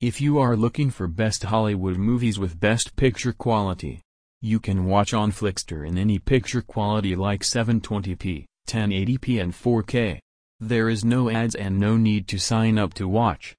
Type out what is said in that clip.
If you are looking for best Hollywood movies with best picture quality, you can watch on Flixtor in any picture quality like 720p, 1080p and 4K. There is no ads and no need to sign up to watch.